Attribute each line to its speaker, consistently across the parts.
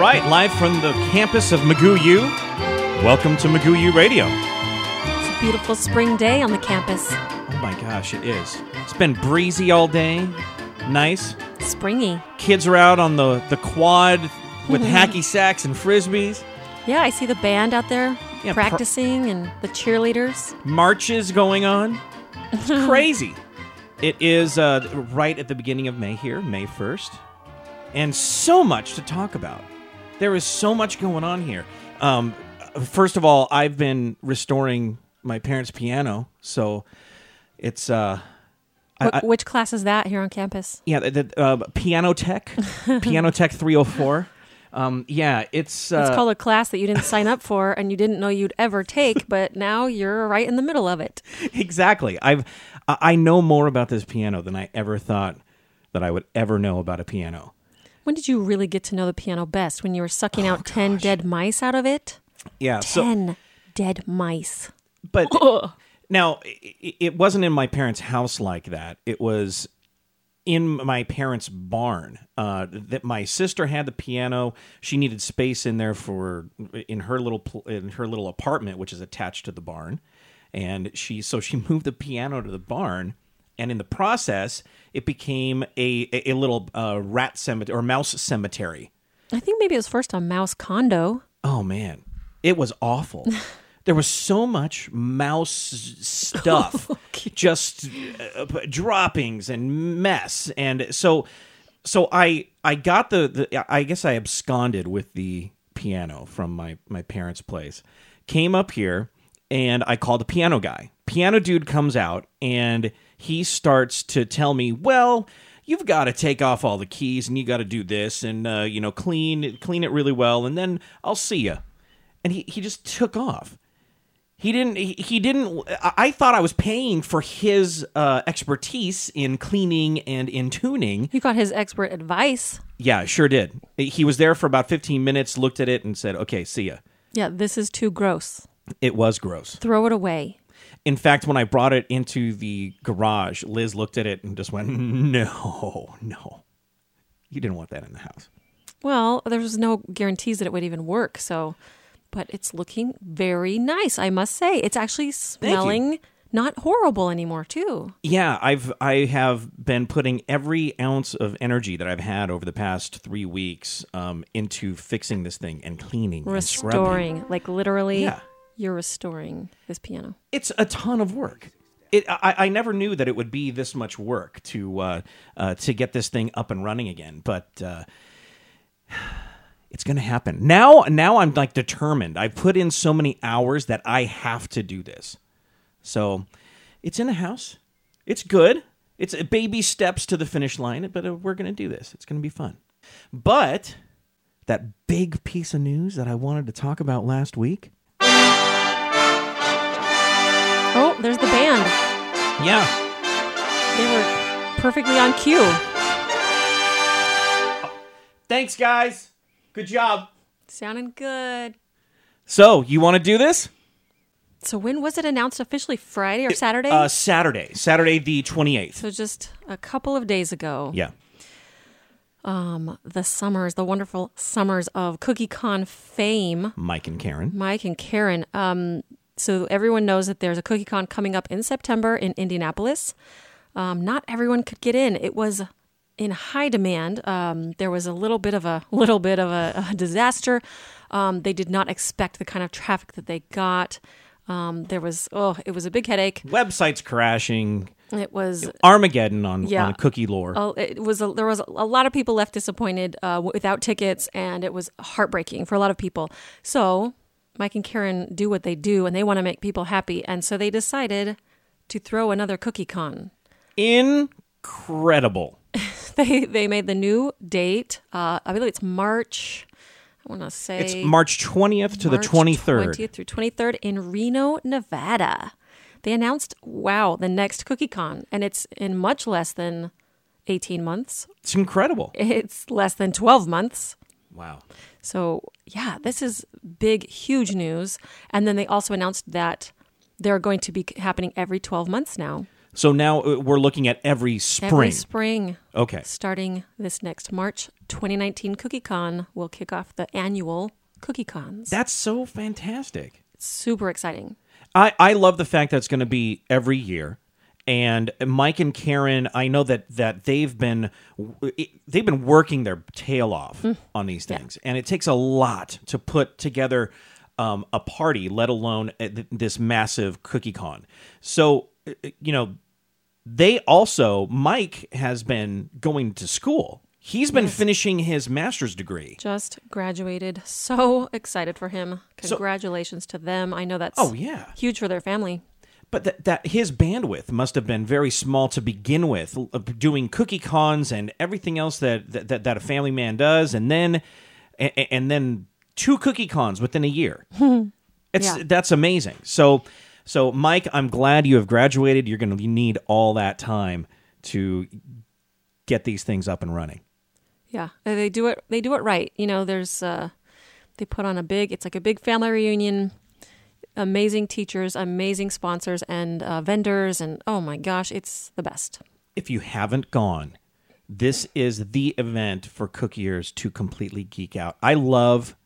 Speaker 1: right, live from the campus of Magoo U. Welcome to Magoo U Radio.
Speaker 2: It's a beautiful spring day on the campus.
Speaker 1: Oh my gosh, it is. It's been breezy all day. Nice.
Speaker 2: Springy.
Speaker 1: Kids are out on the, the quad with hacky sacks and frisbees.
Speaker 2: Yeah, I see the band out there
Speaker 1: Yeah, pr-
Speaker 2: practicing and the cheerleaders.
Speaker 1: Marches going on. It's crazy. It is uh, right at the beginning of May here, May 1st. And so much to talk about. There is so much going on here. Um, first of all, I've been restoring my parents' piano. So it's. Uh, I-
Speaker 2: Wh- which class is that here on campus?
Speaker 1: Yeah, the, the, uh, Piano Tech, Piano Tech 304. Um, yeah, it's. Uh,
Speaker 2: It's called a class that you didn't sign up for and you didn't know you'd ever take, but now you're right in the middle of it.
Speaker 1: exactly. I've I I know more about this piano than I ever thought that I would ever know about a piano.
Speaker 2: When did you really get to know the piano best? When you were sucking out 10 dead mice out of it?
Speaker 1: Yeah. So,
Speaker 2: 10 dead mice.
Speaker 1: but now it, it wasn't in my parents' house like that. It was in my parents' barn. Uh, that my sister had the piano. She needed space in there for in her little pl- in her little apartment, which is attached to the barn. And she so she moved the piano to the barn, and in the process, it became a a, a little uh, rat cemetery or mouse cemetery.
Speaker 2: I think maybe it was first a mouse condo.
Speaker 1: Oh man, it was awful. there was so much mouse stuff, just uh, droppings and mess, and so so I I got the, the I guess I absconded with the piano from my my parents' place. Came up here and I called the piano guy. Piano dude comes out and he starts to tell me, well. You've got to take off all the keys, and you got to do this, and uh, you know, clean clean it really well, and then I'll see you and he, he just took off. He didn't. He, didn't. I I thought I was paying for his uh, expertise in cleaning and in tuning.
Speaker 2: You got his expert advice.
Speaker 1: Yeah, sure did. He was there for about fifteen minutes, looked at it, and said, "Okay, see ya."
Speaker 2: Yeah, this is too gross.
Speaker 1: It was gross.
Speaker 2: Throw it away.
Speaker 1: In fact, when I brought it into the garage, Liz looked at it and just went, "No, no, you didn't want that in the house."
Speaker 2: Well, there was no guarantees that it would even work. So, but it's looking very nice, I must say. It's actually smelling not horrible anymore, too.
Speaker 1: Yeah, I've I have been putting every ounce of energy that I've had over the past three weeks um, into fixing this thing and cleaning, and scrubbing.
Speaker 2: Restoring, like literally,
Speaker 1: Yeah.
Speaker 2: You're restoring this piano.
Speaker 1: It's a ton of work. It, I, I never knew that it would be this much work to uh, uh, to get this thing up and running again, but uh, it's going to happen now. Now I'm like determined. I've put in so many hours that I have to do this. So it's in the house. It's good. It's baby steps to the finish line, but uh, we're going to do this. It's going to be fun. But that big piece of news that I wanted to talk about last week.
Speaker 2: There's the band.
Speaker 1: Yeah,
Speaker 2: They were perfectly on cue.
Speaker 1: Thanks, guys. Good job.
Speaker 2: Sounding good.
Speaker 1: So, you want to do this?
Speaker 2: So, when was it announced officially? Friday or Saturday?
Speaker 1: Uh, Saturday. Saturday the 28th.
Speaker 2: so, just a couple of days ago.
Speaker 1: Yeah.
Speaker 2: Um, the Summers, the wonderful Summers of CookieCon fame.
Speaker 1: Mike and Karen.
Speaker 2: Mike and Karen. Um, so everyone knows that there's a CookieCon coming up in September in Indianapolis. Um, not everyone could get in. It was in high demand. Um, there was a little bit of a little bit of a, a disaster. Um, they did not expect the kind of traffic that they got. Um, there was oh, it was a big headache.
Speaker 1: Websites crashing.
Speaker 2: It was
Speaker 1: Armageddon on,
Speaker 2: Yeah.
Speaker 1: on cookie lore.
Speaker 2: Oh, it was a, there was a lot of people left disappointed uh, without tickets, and it was heartbreaking for a lot of people. So Mike and Karen do what they do, and they want to make people happy, and so they decided to throw another cookie con.
Speaker 1: Incredible.
Speaker 2: They they made the new date. Uh, I believe it's March. I want to say
Speaker 1: It's March 20th to
Speaker 2: March
Speaker 1: the 23rd.
Speaker 2: 20th through 23rd in Reno, Nevada. They announced, wow, the next CookieCon, and it's in much less than 18 months.
Speaker 1: It's incredible.
Speaker 2: It's less than 12 months.
Speaker 1: Wow.
Speaker 2: So, yeah, this is big, huge news. And then they also announced that they're going to be happening every 12 months now.
Speaker 1: So now uh, we're looking at every spring.
Speaker 2: Every spring,
Speaker 1: okay.
Speaker 2: starting this next March 2019 Cookie Con, will kick off the annual Cookie Cons.
Speaker 1: That's so fantastic.
Speaker 2: Super exciting.
Speaker 1: I, I love the fact that it's going to be every year. And Mike and Karen, I know that that they've been they've been working their tail off on these things, and it takes a lot to put together um, a party, let alone uh, this massive cookie con. So, uh, you know, they also Mike has been going to school. He's been finishing his master's degree.
Speaker 2: Just graduated. So excited for him. Congratulations to them. I know that's
Speaker 1: Oh yeah.
Speaker 2: huge for their family.
Speaker 1: But that, that his bandwidth must have been very small to begin with, doing cookie cons and everything else that that, that a family man does, and then and, and then two cookie cons within a year. it's
Speaker 2: Yeah.
Speaker 1: that's amazing. So so Mike, I'm glad you have graduated. You're going to need all that time to get these things up and running.
Speaker 2: Yeah, they do it. They do it right. You know, there's uh, they put on a big. It's like a big family reunion. Amazing teachers, amazing sponsors, and uh, vendors, and oh my gosh, it's the best.
Speaker 1: if you haven't gone, this is the event for cookiers to completely geek out. I love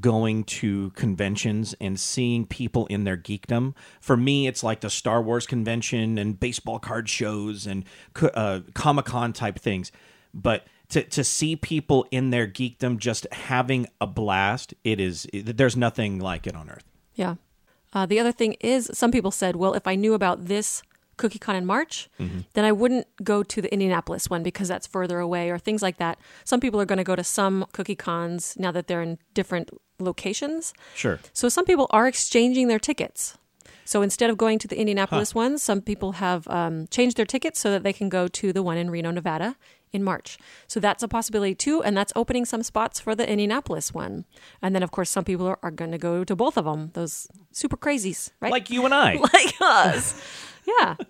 Speaker 1: going to conventions and seeing people in their geekdom. For me, it's like the Star Wars convention and baseball card shows and uh, Comic Con type things. But to, to see people in their geekdom just having a blast, it is, it, there's nothing like it on earth.
Speaker 2: Yeah. Uh, the other thing is, some people said, well, if I knew about this CookieCon in March, then I wouldn't go to the Indianapolis one because that's further away or things like that. Some people are going to go to some Cookie Cons now that they're in different locations.
Speaker 1: Sure.
Speaker 2: So some people are exchanging their tickets. So instead of going to the Indianapolis one, some people have um, changed their tickets so that they can go to the one in Reno, Nevada in March. So that's a possibility too. And that's opening some spots for the Indianapolis one. And then, of course, some people are, are going to go to both of them, those super crazies, right?
Speaker 1: Like you and I.
Speaker 2: like us. yeah.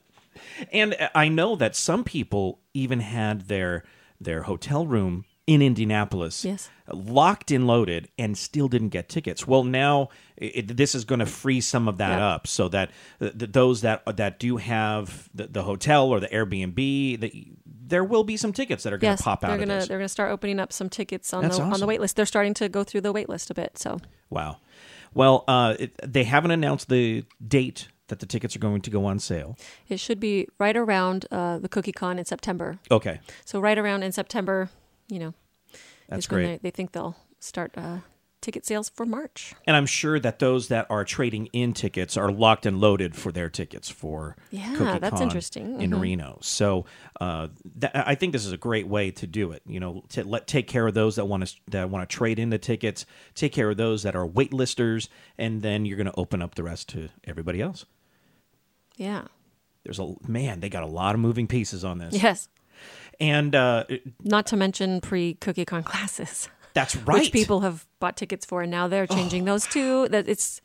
Speaker 1: And I know that some people even had their their hotel room in Indianapolis
Speaker 2: Yes.
Speaker 1: locked and loaded and still didn't get tickets. Well, now it, this is going to free some of that
Speaker 2: Yep.
Speaker 1: up so that uh, th- those that that do have the, the hotel or the Airbnb, that there will be some tickets that are going
Speaker 2: Yes.
Speaker 1: to pop out
Speaker 2: they're gonna they're gonna start opening up some tickets on
Speaker 1: That's
Speaker 2: the on the
Speaker 1: awesome.
Speaker 2: wait list. They're starting to go through the wait list a bit. So
Speaker 1: Wow. Well, uh, it, they haven't announced the date that the tickets are going to go on sale.
Speaker 2: it should be right around uh, the Cookie Con in September.
Speaker 1: Okay,
Speaker 2: So right around in September, you know,
Speaker 1: that's great.
Speaker 2: They, they think they'll start uh, ticket sales for March.
Speaker 1: And I'm sure that those that are trading in tickets are locked and loaded for their tickets for
Speaker 2: Yeah,
Speaker 1: Cookie
Speaker 2: that's
Speaker 1: Con
Speaker 2: interesting.
Speaker 1: in
Speaker 2: Mhm.
Speaker 1: Reno. So uh, that, I think this is a great way to do it. You know, to let take care of those that want to that want to trade in the tickets, take care of those that are waitlisters, and then you're going to open up the rest to everybody else.
Speaker 2: Yeah.
Speaker 1: There's a man. They got a lot of moving pieces on this,
Speaker 2: Yes.
Speaker 1: and uh,
Speaker 2: Not to mention pre Cookie Con classes,
Speaker 1: that's right.
Speaker 2: which people have bought tickets for, and now they're changing those too. That it's,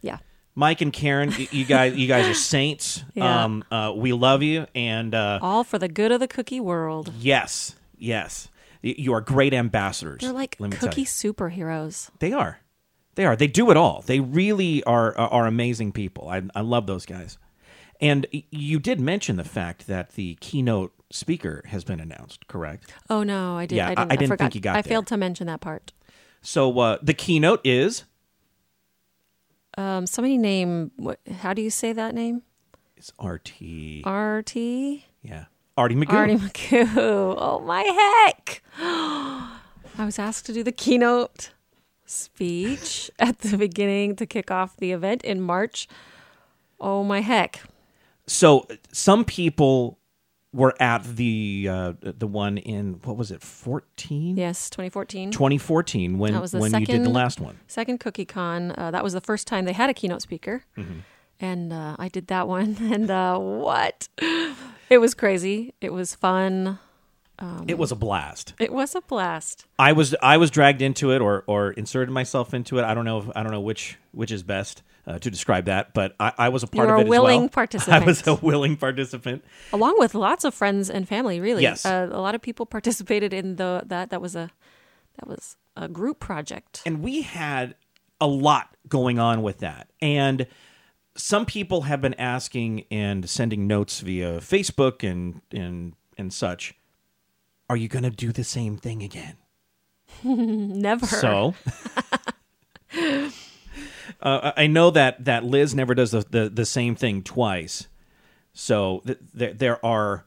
Speaker 2: yeah.
Speaker 1: Mike and Karen, you guys, you guys are saints.
Speaker 2: Yeah.
Speaker 1: Um, uh, we love you, and uh,
Speaker 2: All for the good of the cookie world.
Speaker 1: yes, yes, you are great ambassadors.
Speaker 2: They're like
Speaker 1: let me tell
Speaker 2: cookie superheroes.
Speaker 1: They are, they are. They do it all. They really are are, are amazing people. I, I love those guys. And you did mention the fact that the keynote speaker has been announced, correct?
Speaker 2: Oh no, I did.
Speaker 1: Yeah,
Speaker 2: I
Speaker 1: I-
Speaker 2: didn't.
Speaker 1: I didn't
Speaker 2: forgot.
Speaker 1: think you got
Speaker 2: I
Speaker 1: there.
Speaker 2: failed to mention that part.
Speaker 1: So uh, the keynote is
Speaker 2: Um, somebody name. What? How do you say that name?
Speaker 1: it's RT.
Speaker 2: RT.
Speaker 1: yeah, Artie McGoo.
Speaker 2: Artie McHugh. Oh my heck! I was asked to do the keynote speech at the beginning to kick off the event in March. Oh my heck!
Speaker 1: so some people were at the uh, the one in what was it 14
Speaker 2: Yes, 2014.
Speaker 1: 2014 when
Speaker 2: That was the
Speaker 1: when you did the
Speaker 2: second-
Speaker 1: last one
Speaker 2: Second Cookie Con. Uh, that was the first time they had a keynote speaker, and uh, I did that one. And uh, what? It was crazy. It was fun.
Speaker 1: it was a blast
Speaker 2: It was a blast.
Speaker 1: i was i was dragged into it or or inserted myself into it i don't know if, i don't know which which is best uh, to describe that but i, I was a part
Speaker 2: were
Speaker 1: of
Speaker 2: a
Speaker 1: it
Speaker 2: willing
Speaker 1: as well
Speaker 2: participant.
Speaker 1: i was a willing participant
Speaker 2: along with lots of friends and family really
Speaker 1: Yes.
Speaker 2: uh, a lot of people participated in the that that was a that was a group project
Speaker 1: and we had a lot going on with that and some people have been asking and sending notes via Facebook and and and such. Are you going to do the same thing again?
Speaker 2: Never.
Speaker 1: So, uh, I know that that Liz never does the the, the same thing twice. So th- th- there are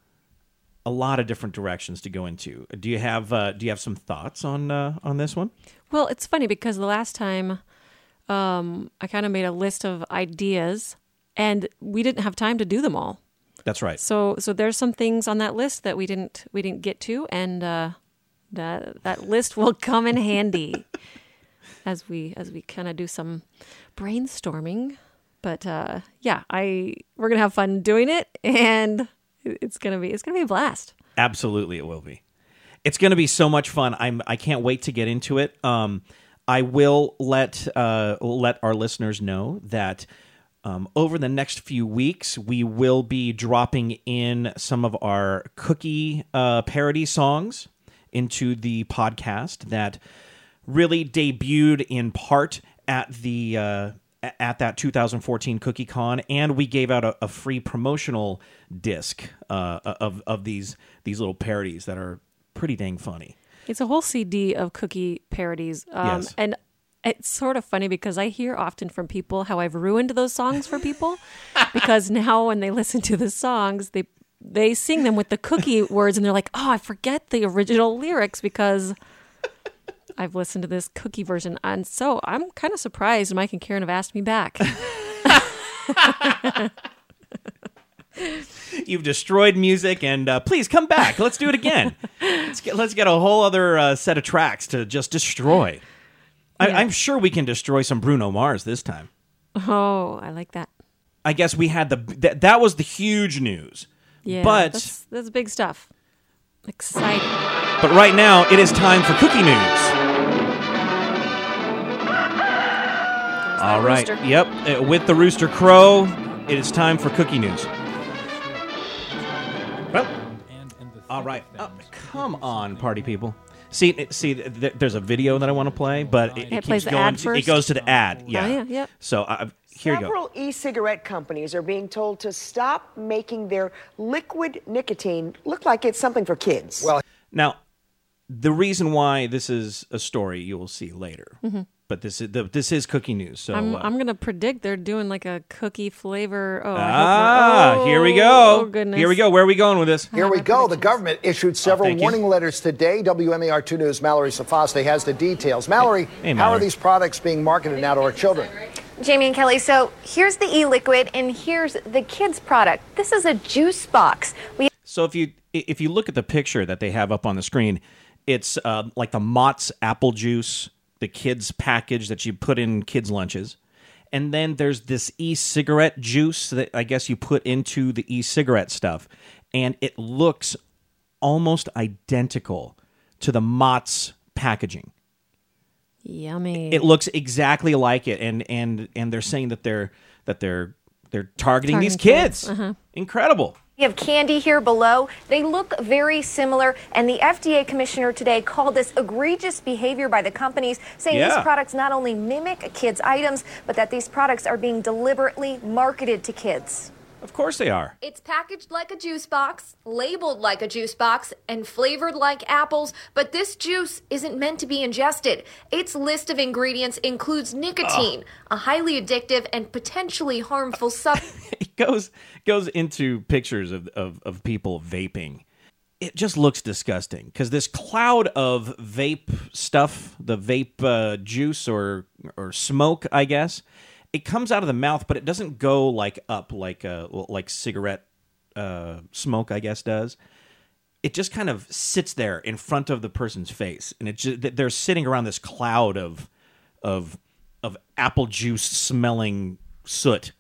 Speaker 1: a lot of different directions to go into. Do you have uh, Do you have some thoughts on uh, on this one?
Speaker 2: Well, it's funny because the last time um, I kind of made a list of ideas and we didn't have time to do them all.
Speaker 1: That's right.
Speaker 2: So so there's some things on that list that we didn't we didn't get to and uh, that that list will come in handy as we as we kind of do some brainstorming. But uh, yeah, I we're gonna have fun doing it, and it's gonna be it's gonna be a blast.
Speaker 1: Absolutely, it will be. It's to be so much fun. I'm. I can't wait to get into it. Um, I will let uh, let our listeners know that um, over the next few weeks we will be dropping in some of our cookie uh, parody songs into the podcast that really debuted in part at the uh, at that 2014 Cookie Con, and we gave out a, a free promotional disc uh, of of these these little parodies that are pretty dang funny.
Speaker 2: It's a whole CD of cookie parodies. Um,
Speaker 1: Yes.
Speaker 2: And it's sort of funny because I hear often from people how I've ruined those songs for people because now when they listen to the songs, they they sing them with the cookie words and they're like, "Oh, I forget the original lyrics because I've listened to this cookie version." And so I'm kind of surprised Mike and Karen have asked me back.
Speaker 1: You've destroyed music, and uh, please come back. Let's do it again. let's get let's get a whole other uh, set of tracks to just destroy. I,
Speaker 2: Yeah.
Speaker 1: I'm sure we can destroy some Bruno Mars this time.
Speaker 2: oh, I like that.
Speaker 1: I guess we had the that, that was the huge news.
Speaker 2: Yeah,
Speaker 1: But-
Speaker 2: that's, that's big stuff. Exciting.
Speaker 1: But right now, it is time for cookie news. All right.
Speaker 2: rooster.
Speaker 1: Yep. Uh, with the rooster crow, it is time for cookie news. Well, all right. Oh, come on, party people. See, see, th- th- there's a video that I want to play, but it,
Speaker 2: It
Speaker 1: keeps
Speaker 2: plays the
Speaker 1: going. It goes to the ad. Yeah.
Speaker 2: yeah, yep.
Speaker 1: So uh, here.
Speaker 3: Several e-cigarette companies are being told to stop making their liquid nicotine look like it's something for kids.
Speaker 4: Well,
Speaker 1: Now, the reason why this is a story you will see later, but this is the, this is cookie news. So
Speaker 2: Mm-hmm. I'm,
Speaker 1: uh,
Speaker 2: I'm gonna predict they're doing like a cookie flavor. Oh,
Speaker 1: ah,
Speaker 2: not.
Speaker 1: here we
Speaker 2: Oh,
Speaker 1: go.
Speaker 2: Oh goodness.
Speaker 1: Here we go. Where are we going with this?
Speaker 4: Here we go. The government issued several
Speaker 1: thank you.
Speaker 4: warning letters today. WMAR 2 News' Mallory Sofastaii has the details. Mallory,
Speaker 1: Hey,
Speaker 4: how
Speaker 1: Mallory.
Speaker 4: are these products being marketed now to our children?
Speaker 5: Jamie and Kelly, so here's the e-liquid and here's the kids product. This is a juice box. We
Speaker 1: So if you if you look at the picture that they have up on the screen, it's uh, like the Mott's apple juice, the kids package that you put in kids lunches, and then there's this e-cigarette juice that I guess you put into the e-cigarette stuff, and it looks almost identical to the Mott's packaging.
Speaker 2: Yummy.
Speaker 1: It looks exactly like it, and and and they're saying that they're that they're they're targeting, these
Speaker 2: Targeting
Speaker 1: kids.
Speaker 2: kids. Uh-huh.
Speaker 1: Incredible.
Speaker 5: have candy here below. They look very similar, and the FDA commissioner today called this egregious behavior by the companies, saying
Speaker 1: Yeah.
Speaker 5: these products not only mimic kids' items, but that these products are being deliberately marketed to kids.
Speaker 1: Of course they are.
Speaker 6: It's packaged like a juice box, labeled like a juice box, and flavored like apples, but this juice isn't meant to be ingested. Its list of ingredients includes nicotine, a highly addictive and potentially harmful substance.
Speaker 1: it goes goes into pictures of, of, of people vaping. It just looks disgusting because this cloud of vape stuff, the vape uh, juice or or smoke, I guess, it comes out of the mouth, but it doesn't go like up like uh, like cigarette uh, smoke, I guess, does. It just kind of sits there in front of the person's face, and it just, they're sitting around this cloud of of of apple juice smelling soot.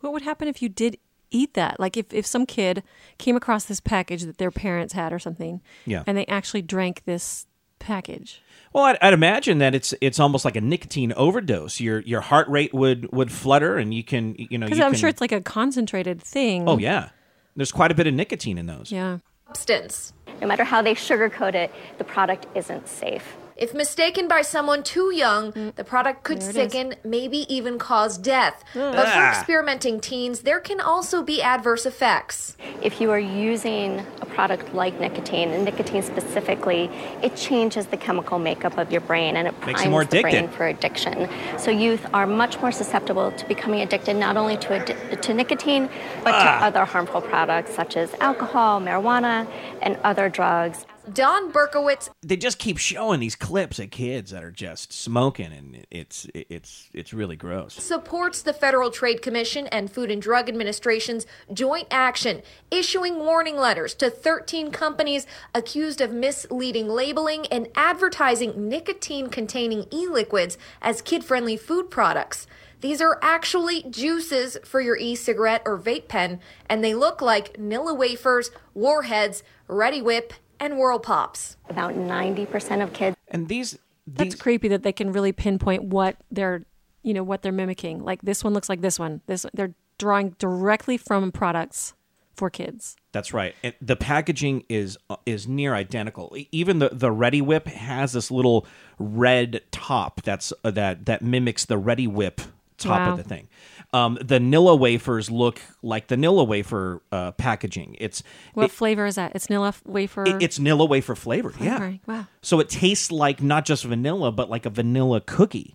Speaker 2: what would happen if you did eat that? Like if, if some kid came across this package that their parents had or something,
Speaker 1: Yeah.
Speaker 2: and they actually drank this package.
Speaker 1: Well, I'd, I'd imagine that it's it's almost like a nicotine overdose. Your your heart rate would would flutter, and you can you know.
Speaker 2: Because I'm
Speaker 1: can-
Speaker 2: sure it's like a concentrated thing.
Speaker 1: Oh yeah, there's quite a bit of nicotine in those.
Speaker 2: Yeah.
Speaker 6: substance.
Speaker 7: No matter how they sugarcoat it, the product isn't safe.
Speaker 6: If mistaken by someone too young, the product could
Speaker 2: There it is.
Speaker 6: sicken, maybe even cause death. But for
Speaker 1: Ah.
Speaker 6: experimenting teens, there can also be adverse effects.
Speaker 7: If you are using a product like nicotine, and nicotine specifically, it changes the chemical makeup of your brain and it
Speaker 1: Makes you
Speaker 7: primes
Speaker 1: more
Speaker 7: the brain for addiction. So youth are much more susceptible to becoming addicted not only to addi- to nicotine, but
Speaker 1: Ah.
Speaker 7: to other harmful products such as alcohol, marijuana, and other drugs.
Speaker 6: Don Berkowitz
Speaker 1: They just keep showing these clips of kids that are just smoking, and it's it's it's really gross.
Speaker 6: supports the Federal Trade Commission and Food and Drug Administration's joint action, issuing warning letters to 13 companies accused of misleading labeling and advertising nicotine containing e liquids as kid friendly food products. These are actually juices for your e cigarette or vape pen, and they look like Nilla wafers, warheads, Reddi-wip, and Whirl Pops.
Speaker 7: About 90% of kids
Speaker 1: And these,
Speaker 2: That's creepy that they can really pinpoint what they're, you know, what they're mimicking. Like this one looks like this one. This they're drawing directly from products for kids.
Speaker 1: That's right. And the packaging is uh, is near identical. Even the the Reddi-wip has this little red top that's uh, that that mimics the Reddi-wip top
Speaker 2: Wow.
Speaker 1: of the thing. Um, the Nilla wafers look like the Nilla wafer uh, packaging. It's
Speaker 2: What
Speaker 1: it-
Speaker 2: flavor is that? It's Nilla wafer.
Speaker 1: it- it's Nilla wafer flavored. Yeah.
Speaker 2: Wow.
Speaker 1: So it tastes like not just vanilla, but like a vanilla cookie.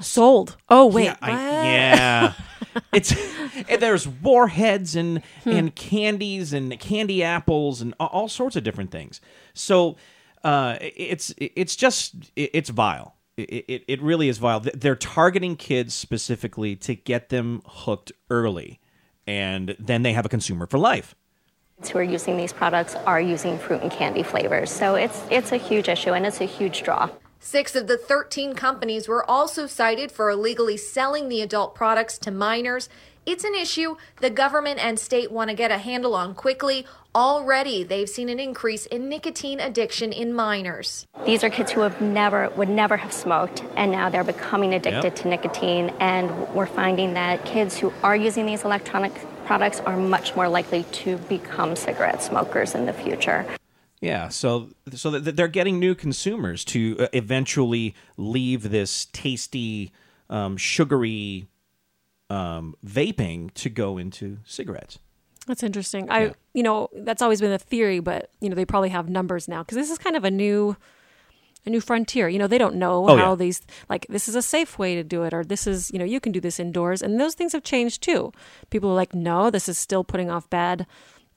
Speaker 2: sold. Oh wait.
Speaker 1: Yeah, I- yeah. it's and there's warheads and
Speaker 2: Hmm.
Speaker 1: and candies and candy apples and all sorts of different things. So uh, it's it's just it's vile. It, it it really is vile. They're targeting kids specifically to get them hooked early, and then they have a consumer for life.
Speaker 7: who are using these products are using fruit and candy flavors. So it's it's a huge issue and it's a huge draw.
Speaker 6: Six of the 13 companies were also cited for illegally selling the adult products to minors. It's an issue the government and state want to get a handle on quickly. Already, they've seen an increase in nicotine addiction in minors.
Speaker 7: These are kids who have never would never have smoked and now they're becoming addicted
Speaker 1: Yep.
Speaker 7: to nicotine and we're finding that kids who are using these electronic products are much more likely to become cigarette smokers in the future.
Speaker 1: Yeah, so so they're getting new consumers to uh, eventually leave this tasty, um, sugary um, vaping to go into cigarettes.
Speaker 2: That's interesting. I, you know, that's always been a theory, but you know, they probably have numbers now because this is kind of a new, a new frontier. You know, they don't know
Speaker 1: Oh,
Speaker 2: how
Speaker 1: yeah.
Speaker 2: these like this is a safe way to do it, or this is you know you can do this indoors, and those things have changed too. People are like, no, this is still putting off bad,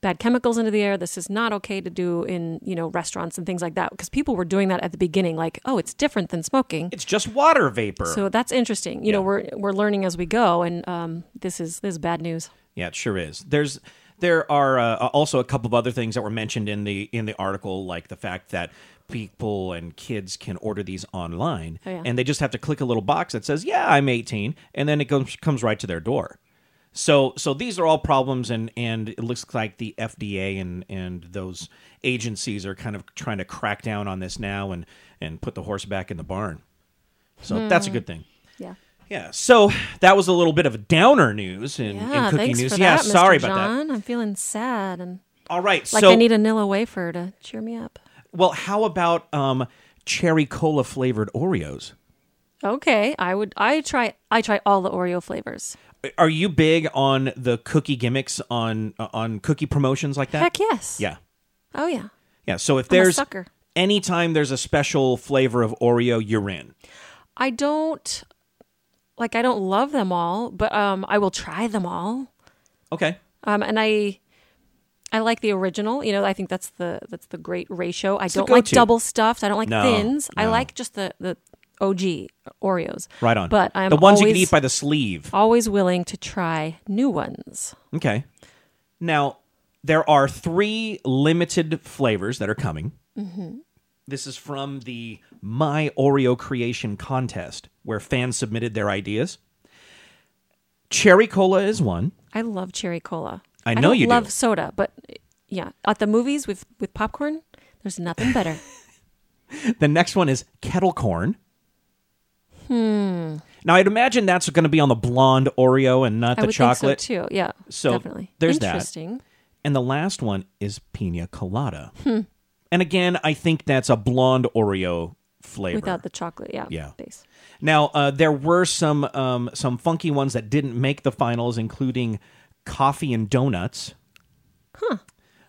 Speaker 2: bad chemicals into the air. This is not okay to do in you know restaurants and things like that because people were doing that at the beginning, like, oh, it's different than smoking.
Speaker 1: It's just water vapor.
Speaker 2: So that's interesting. You know, we're we're learning as we go, and um, this is this is bad news.
Speaker 1: Yeah, it sure is. There's there are uh, also a couple of other things that were mentioned in the in the article, like the fact that people and kids can order these online,
Speaker 2: Oh, yeah.
Speaker 1: and they just have to click a little box that says, "Yeah, I'm 18," and then it comes comes right to their door. So so these are all problems, and and it looks like the FDA and and those agencies are kind of trying to crack down on this now and and put the horse back in the barn. So that's a good thing.
Speaker 2: Yeah.
Speaker 1: Yeah. So that was a little bit of a downer news in,
Speaker 2: Yeah,
Speaker 1: in cooking news.
Speaker 2: for
Speaker 1: yeah,
Speaker 2: that,
Speaker 1: sorry about that.
Speaker 2: I'm feeling sad and
Speaker 1: All right.
Speaker 2: like
Speaker 1: so,
Speaker 2: I need a Nilla wafer to cheer me up.
Speaker 1: well, how about um, cherry cola flavored Oreos?
Speaker 2: Okay, I would. I try. I try all the Oreo flavors.
Speaker 1: Are you big on the cookie gimmicks on uh, on cookie promotions like that?
Speaker 2: Heck yes.
Speaker 1: Yeah,
Speaker 2: Oh yeah.
Speaker 1: yeah. So if
Speaker 2: I'm
Speaker 1: there's anytime there's a special flavor of Oreo, you're in.
Speaker 2: I don't like. I don't love them all, but um, I will try them all.
Speaker 1: Okay.
Speaker 2: Um, and I, I like the original. You know, I think that's the that's the great ratio. I
Speaker 1: the
Speaker 2: don't like double stuffed. I don't like
Speaker 1: No,
Speaker 2: thins. I like just the the OG Oreos.
Speaker 1: Right on.
Speaker 2: But I'm
Speaker 1: the ones you can eat by the sleeve.
Speaker 2: Always willing to try new ones.
Speaker 1: Okay. Now, there are three limited flavors that are coming.
Speaker 2: Mm-hmm.
Speaker 1: This is from the My Oreo Creation contest, where fans submitted their ideas. Cherry Cola is one.
Speaker 2: I love cherry cola.
Speaker 1: I know
Speaker 2: don't
Speaker 1: you do.
Speaker 2: love soda, but yeah, at the movies with with popcorn, there's nothing better.
Speaker 1: The next one is Kettle Corn. Hmm. Now, I'd imagine that's going to be on the blonde Oreo and not
Speaker 2: I
Speaker 1: the
Speaker 2: would
Speaker 1: chocolate.
Speaker 2: think so too. Yeah,
Speaker 1: So,
Speaker 2: definitely.
Speaker 1: there's that.
Speaker 2: Interesting.
Speaker 1: And the last one is Pina Colada.
Speaker 2: Hmm.
Speaker 1: And again, I think that's a blonde Oreo flavor.
Speaker 2: without the chocolate. Yeah.
Speaker 1: Yeah.
Speaker 2: Base.
Speaker 1: Now, uh, there were some um, some funky ones that didn't make the finals, including coffee and donuts. Huh.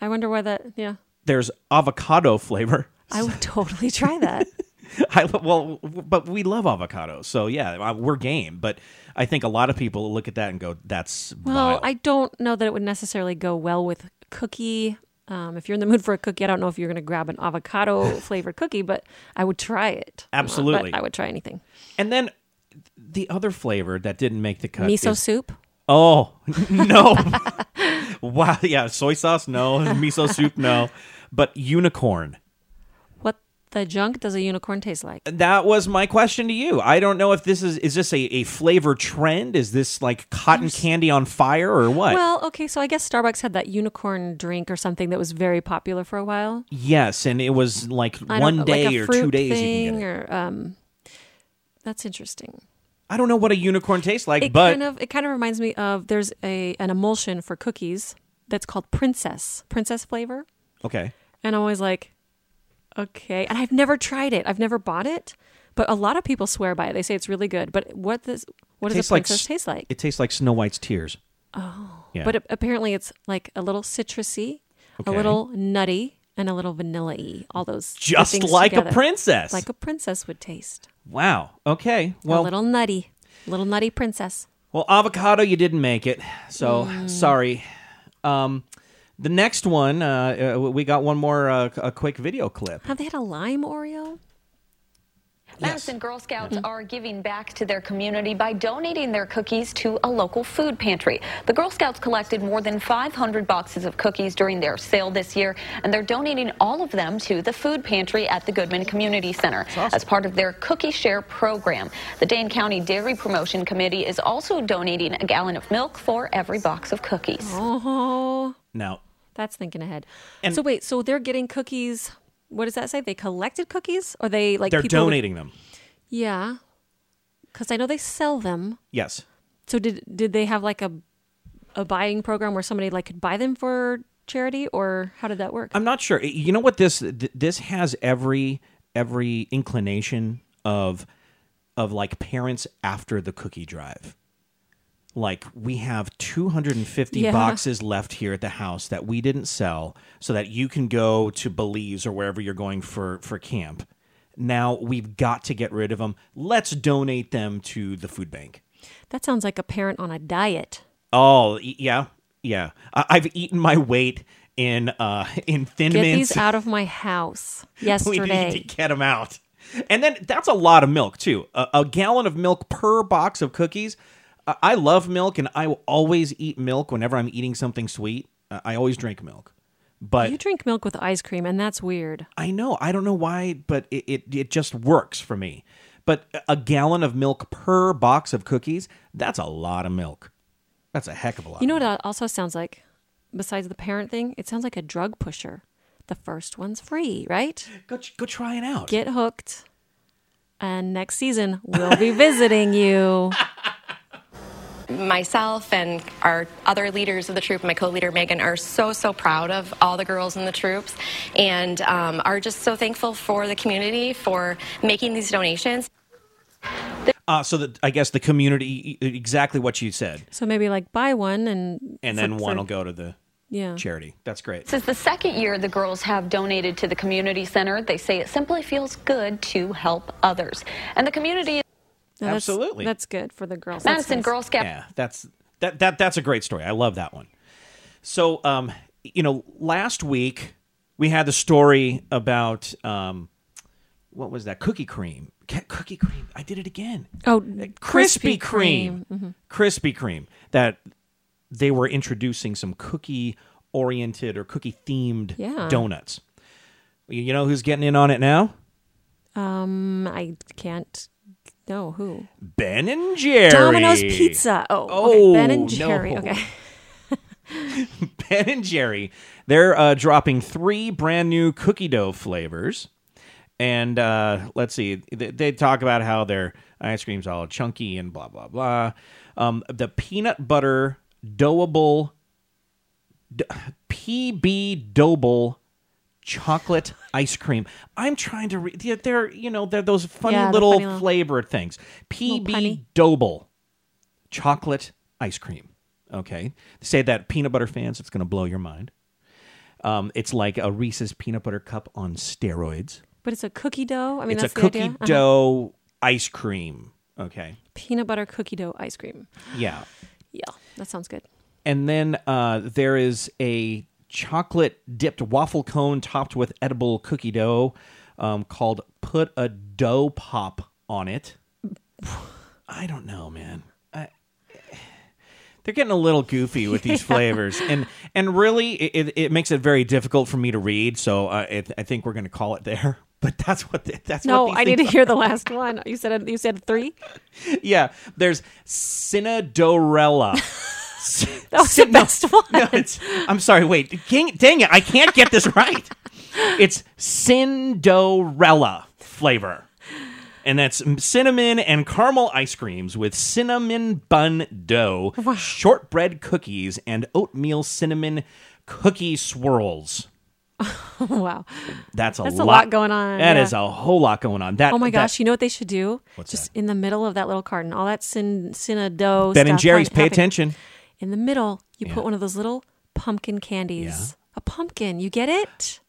Speaker 2: I wonder why that. Yeah.
Speaker 1: There's avocado flavor.
Speaker 2: I would totally try that.
Speaker 1: I, well, but we love avocados, so yeah, uh, we're game. But I think a lot of people look at that and go, "That's
Speaker 2: Well,
Speaker 1: vile."
Speaker 2: I don't know that it would necessarily go well with cookie. Um, if you're in the mood for a cookie, I don't know if you're going to grab an avocado flavored cookie, but I would try it. Uh,
Speaker 1: Absolutely.
Speaker 2: but I would try anything.
Speaker 1: And then the other flavor that didn't make the cut.
Speaker 2: Miso
Speaker 1: is-
Speaker 2: soup.
Speaker 1: Oh no! wow, yeah, soy sauce no, miso soup no, but unicorn.
Speaker 2: The junk does a unicorn taste like?
Speaker 1: That was my question to you. I don't know if this is is this a, a flavor trend? Is this like cotton candy on fire or what?
Speaker 2: Well, okay, so I guess Starbucks had that unicorn drink or something that was very popular for a while.
Speaker 1: yes, and it was like
Speaker 2: I don't
Speaker 1: one
Speaker 2: know,
Speaker 1: day
Speaker 2: like a
Speaker 1: or
Speaker 2: fruit
Speaker 1: two days you can get it.
Speaker 2: or um, that's interesting.
Speaker 1: I don't know what a unicorn tastes like,
Speaker 2: It
Speaker 1: but
Speaker 2: kind of it kind of reminds me of there's a an emulsion for cookies that's called Princess Princess flavor,
Speaker 1: okay.
Speaker 2: and I'm always like, okay, and I've never tried it. I've never bought it, but a lot of people swear by it. They say it's really good. But what does what does a princess
Speaker 1: s-
Speaker 2: taste like?
Speaker 1: It tastes like Snow White's tears. Oh, yeah.
Speaker 2: But it, apparently, it's like a little citrusy,
Speaker 1: Okay.
Speaker 2: a little nutty, and a little vanilla-y. All those
Speaker 1: just like a princess.
Speaker 2: like a princess would taste.
Speaker 1: wow. Okay. Well, a
Speaker 2: little nutty, little nutty princess.
Speaker 1: Well, avocado, you didn't make it, so
Speaker 2: Mm.
Speaker 1: sorry. Um, the next one, uh, uh, we got one more uh, a quick video clip.
Speaker 2: Have they had a lime Oreo?
Speaker 8: Madison Girl Scouts are giving back to their community by donating their cookies to a local food pantry. The Girl Scouts collected more than 500 boxes of cookies during their sale this year, and they're donating all of them to the food pantry at the Goodman Community Center as part of their Cookie Share program. The Dane County Dairy Promotion Committee is also donating a gallon of milk for every box of cookies.
Speaker 2: Oh,
Speaker 1: Now,
Speaker 2: that's thinking ahead.
Speaker 1: And-
Speaker 2: so wait, so they're getting cookies. What does that say? They collected cookies, or they like
Speaker 1: they're
Speaker 2: people would-
Speaker 1: donating them.
Speaker 2: yeah, because I know they sell them.
Speaker 1: Yes.
Speaker 2: So did did they have like a a buying program where somebody like could buy them for charity, or how did that work?
Speaker 1: I'm not sure. You know what this th- this has every every inclination of of like parents after the cookie drive. Like we have 250
Speaker 2: Yeah.
Speaker 1: boxes left here at the house that we didn't sell so that you can go to Belize or wherever you're going for for camp. Now we've got to get rid of them. Let's donate them to the food bank.
Speaker 2: that sounds like a parent on a diet.
Speaker 1: Oh, yeah. Yeah. I- I've eaten my weight in uh in thin
Speaker 2: Get
Speaker 1: mints.
Speaker 2: these out of my house Yes.
Speaker 1: we
Speaker 2: yesterday.
Speaker 1: need to get them out. And then that's a lot of milk too. A, a gallon of milk per box of cookies. I- love milk, and I will always eat milk whenever I'm eating something sweet. Uh, I always drink milk, but
Speaker 2: you drink milk with ice cream, and that's weird.
Speaker 1: I know I don't know why, but it, it it just works for me. But a gallon of milk per box of cookies—that's a lot of milk. That's a heck of a lot.
Speaker 2: You know what it also sounds like? Besides the parent thing, it sounds like a drug pusher. The first one's free, right?
Speaker 1: Go go try it out.
Speaker 2: Get hooked. And next season, we'll be visiting you.
Speaker 9: Myself and our other leaders of the troop, my co-leader Megan, are so so proud of all the girls in the troops, and um, are just so thankful for the community for making these donations.
Speaker 1: Uh, so that I guess the community exactly what you said,
Speaker 2: So maybe like buy one and
Speaker 1: and
Speaker 2: for-
Speaker 1: then one
Speaker 2: for-
Speaker 1: will go to the
Speaker 2: Yeah.
Speaker 1: charity. That's great.
Speaker 8: This is the second year the girls have donated to the community center. They say it simply feels good to help others. And the community
Speaker 2: No, that's-
Speaker 1: Absolutely.
Speaker 2: That's good for the girls. That's
Speaker 8: Madison
Speaker 2: nice.
Speaker 8: Girl Scout
Speaker 1: Yeah, that's that that that's a great story. I love that one. So, um, you know, last week we had the story about um, what was that? Cookie cream. Ca- Cookie cream. I did it again.
Speaker 2: Oh,
Speaker 1: Krispy
Speaker 2: Krispy
Speaker 1: Kreme.
Speaker 2: Kreme.
Speaker 1: Krispy Kreme. That they were introducing some cookie oriented or cookie themed
Speaker 2: Yeah.
Speaker 1: donuts. You you know who's getting in on it now?
Speaker 2: Um, I can't. No, who?
Speaker 1: Ben and Jerry.
Speaker 2: Domino's Pizza. Oh,
Speaker 1: Oh,
Speaker 2: okay. Ben and Jerry.
Speaker 1: no.
Speaker 2: Okay.
Speaker 1: Ben and Jerry, they're uh, dropping three brand new cookie dough flavors. And uh, let's see, they, they talk about how their ice cream's all chunky and blah, blah, blah. Um, the peanut butter doughable, d- PB doughable chocolate ice cream. I'm trying to read. They're, they're you know they're those funny
Speaker 2: Yeah,
Speaker 1: little
Speaker 2: funny little-
Speaker 1: flavored things. PB. Doble chocolate ice cream. Okay, say that peanut butter fans, it's going to blow your mind. Um, it's like a Reese's peanut butter cup on steroids.
Speaker 2: But it's a cookie dough. I mean,
Speaker 1: it's
Speaker 2: that's
Speaker 1: a cookie
Speaker 2: idea. Uh-huh.
Speaker 1: dough ice cream. Okay,
Speaker 2: Peanut butter cookie dough ice cream.
Speaker 1: yeah.
Speaker 2: Yeah, that sounds good.
Speaker 1: And then uh, there is a chocolate dipped waffle cone topped with edible cookie dough um, called Put a Dough Pop on It. I don't know, man. I, they're getting a little goofy with these flavors, and and really, it, it makes it very difficult for me to read. So uh, it, I think we're going to call it there. But that's what the, that's
Speaker 2: No,
Speaker 1: what these
Speaker 2: I need to
Speaker 1: things
Speaker 2: hear the last one. You said you said three.
Speaker 1: Yeah, there's Cinnadorella.
Speaker 2: That was the best one.
Speaker 1: No, it's, I'm sorry. Wait, dang, dang it! I can't get this right. It's Cinderella flavor, and that's cinnamon and caramel ice creams with cinnamon bun dough, shortbread cookies, and oatmeal cinnamon cookie swirls.
Speaker 2: wow.
Speaker 1: That's a
Speaker 2: That's
Speaker 1: lot,
Speaker 2: a lot going on,
Speaker 1: That
Speaker 2: yeah.
Speaker 1: is a whole lot going on. That
Speaker 2: Oh my
Speaker 1: that-
Speaker 2: gosh! You know what they should do?
Speaker 1: What's
Speaker 2: Just in the middle of that little carton, all that cin dough.
Speaker 1: Ben and Jerry's, pay
Speaker 2: happen-
Speaker 1: attention.
Speaker 2: In the middle, you
Speaker 1: Yeah.
Speaker 2: put one of those little pumpkin candies. A pumpkin. You get it?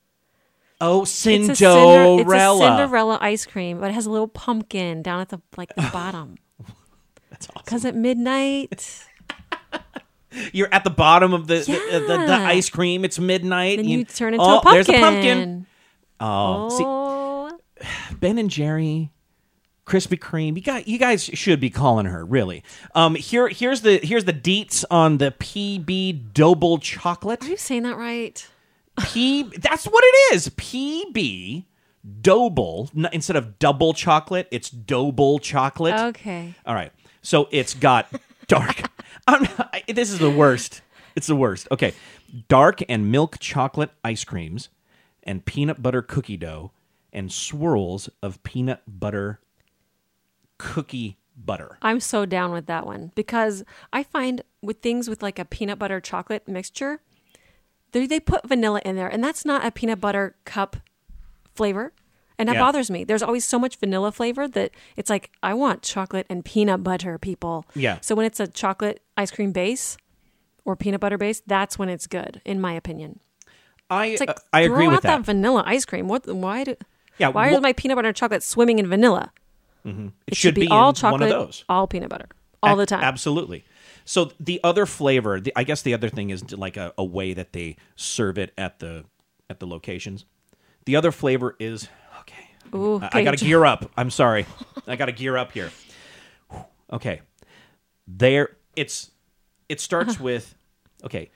Speaker 1: Oh,
Speaker 2: It's a, cinder- it's a
Speaker 1: Cinderella.
Speaker 2: Cinderella ice cream, but it has a little pumpkin down at the like the bottom.
Speaker 1: That's awesome.
Speaker 2: Because at midnight,
Speaker 1: You're at the bottom of the the, the, the, the ice cream. It's midnight.
Speaker 2: then you turn into
Speaker 1: oh,
Speaker 2: a pumpkin.
Speaker 1: There's a pumpkin. Oh, see,
Speaker 2: Oh,
Speaker 1: Ben and Jerry, Krispy Kreme. You got you guys should be calling her really. Um, here here's the here's the deets on the PB Double Chocolate.
Speaker 2: are you saying that right?
Speaker 1: P. That's what it is. PB Double instead of double chocolate. It's Double chocolate.
Speaker 2: Okay.
Speaker 1: All right. So it's got dark. This is the worst. It's the worst. Okay. Dark and milk chocolate ice creams and peanut butter cookie dough and swirls of peanut butter cookie butter.
Speaker 2: I'm so down with that one because I find with things with like a peanut butter chocolate mixture, they, they put vanilla in there, and that's not a peanut butter cup flavor. And that
Speaker 1: Yeah.
Speaker 2: bothers me. There's always so much vanilla flavor that it's like, I want chocolate and peanut butter, people.
Speaker 1: Yeah.
Speaker 2: So when it's a chocolate ice cream base or peanut butter base, that's when it's good, in my opinion.
Speaker 1: I
Speaker 2: like,
Speaker 1: uh, I agree
Speaker 2: throw
Speaker 1: with
Speaker 2: out
Speaker 1: that.
Speaker 2: vanilla ice cream. What? Why do?
Speaker 1: Yeah,
Speaker 2: Why
Speaker 1: wha-
Speaker 2: is my peanut butter and chocolate swimming in vanilla? Mm-hmm.
Speaker 1: It,
Speaker 2: should, be,
Speaker 1: in
Speaker 2: all
Speaker 1: one
Speaker 2: chocolate,
Speaker 1: of those.
Speaker 2: all peanut butter, all
Speaker 1: Ac-
Speaker 2: the time.
Speaker 1: Absolutely. So the other flavor, the, I guess the other thing is like a, a way that they serve it at the at the locations. The other flavor is okay.
Speaker 2: Ooh,
Speaker 1: I,
Speaker 2: okay,
Speaker 1: got to gear up. I'm sorry. I got to gear up here. Okay. There it's it starts uh-huh. with okay,